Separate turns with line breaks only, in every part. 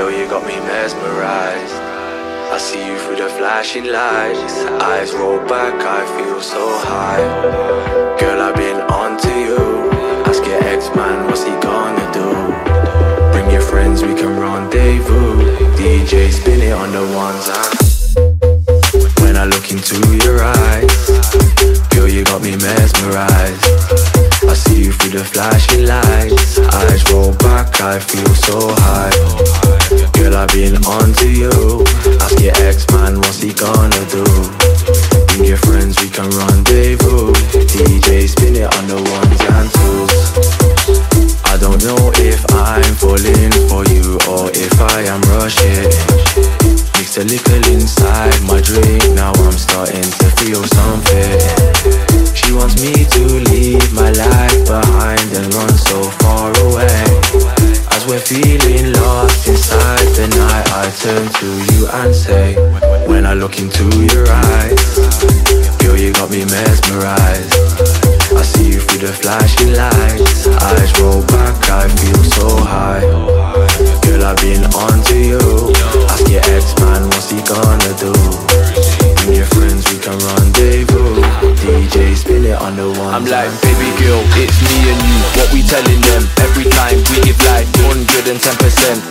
girl, you got me mesmerized. I see you through the flashing lights. Eyes roll back, I feel so high. Girl, I've been onto you. Ask your ex man, what's he gonna do? Bring your friends, we can rendezvous. DJ spin it on the ones and when I look into your eyes, girl, you got me mesmerized. I see you through the flashing lights. Eyes roll back, I feel so high. Girl, I've been onto you. Ask your ex man, what's he gonna do? Bring your friends, we can rendezvous. DJ spin it on the ones and twos. I don't know if I'm falling for you or if I am rushing. Mixed a little inside my drink, now I'm starting to feel something. She wants me to leave my life behind and run so far away. We're feeling lost inside the night, I turn to you and say, When I look into your eyes, girl, you got me mesmerized. I see you through the flashing lights. Eyes roll back, I feel so high. Girl, I've been onto you. Ask your ex man, what's he gonna do? Bring your friends, we can rendezvous. DJ, spin it on the one.
I'm like, baby girl, it's me and you. What we telling them? Every time we give like 110%.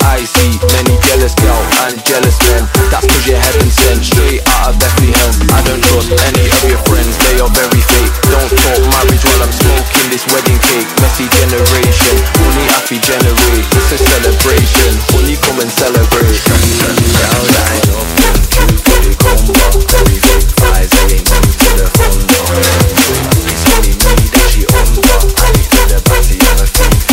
I see many jealous girl and jealous men. That's cause you're heaven sent straight out of Bethlehem. I don't trust any of your friends, they are very fake. Don't talk marriage while I'm smoking this wedding cake. Messy generation, only happy generate. It's a celebration. Only come and celebrate.
Now line up them big thighs, I to the only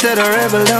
to the
rebel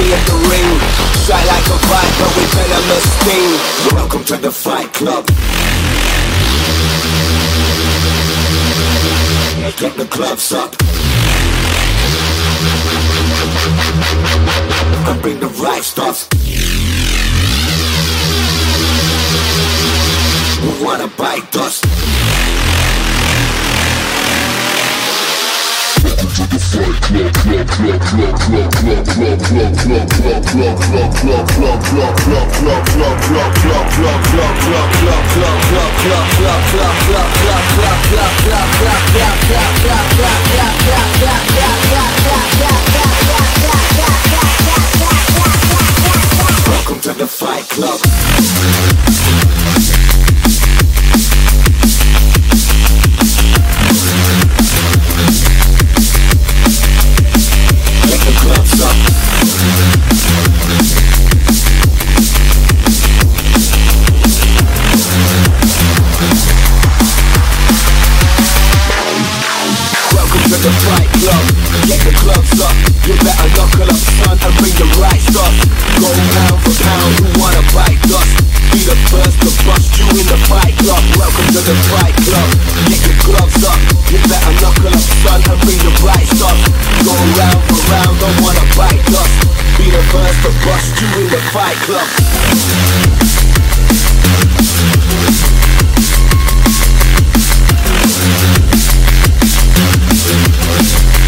key of the ring. Strike like a viper with venomous sting. Welcome to the Fight Club. Get the gloves up. And bring the right stuff. Who wanna bite us? Welcome to the Fight Club. in the fight club. Welcome to the fight club. Get your gloves up. You better knuckle up son and bring the right stuff Go round for round, don't wanna fight us. Be the first to bust you in the fight club.
We'll be right back.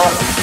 Oh,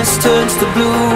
turns to blue.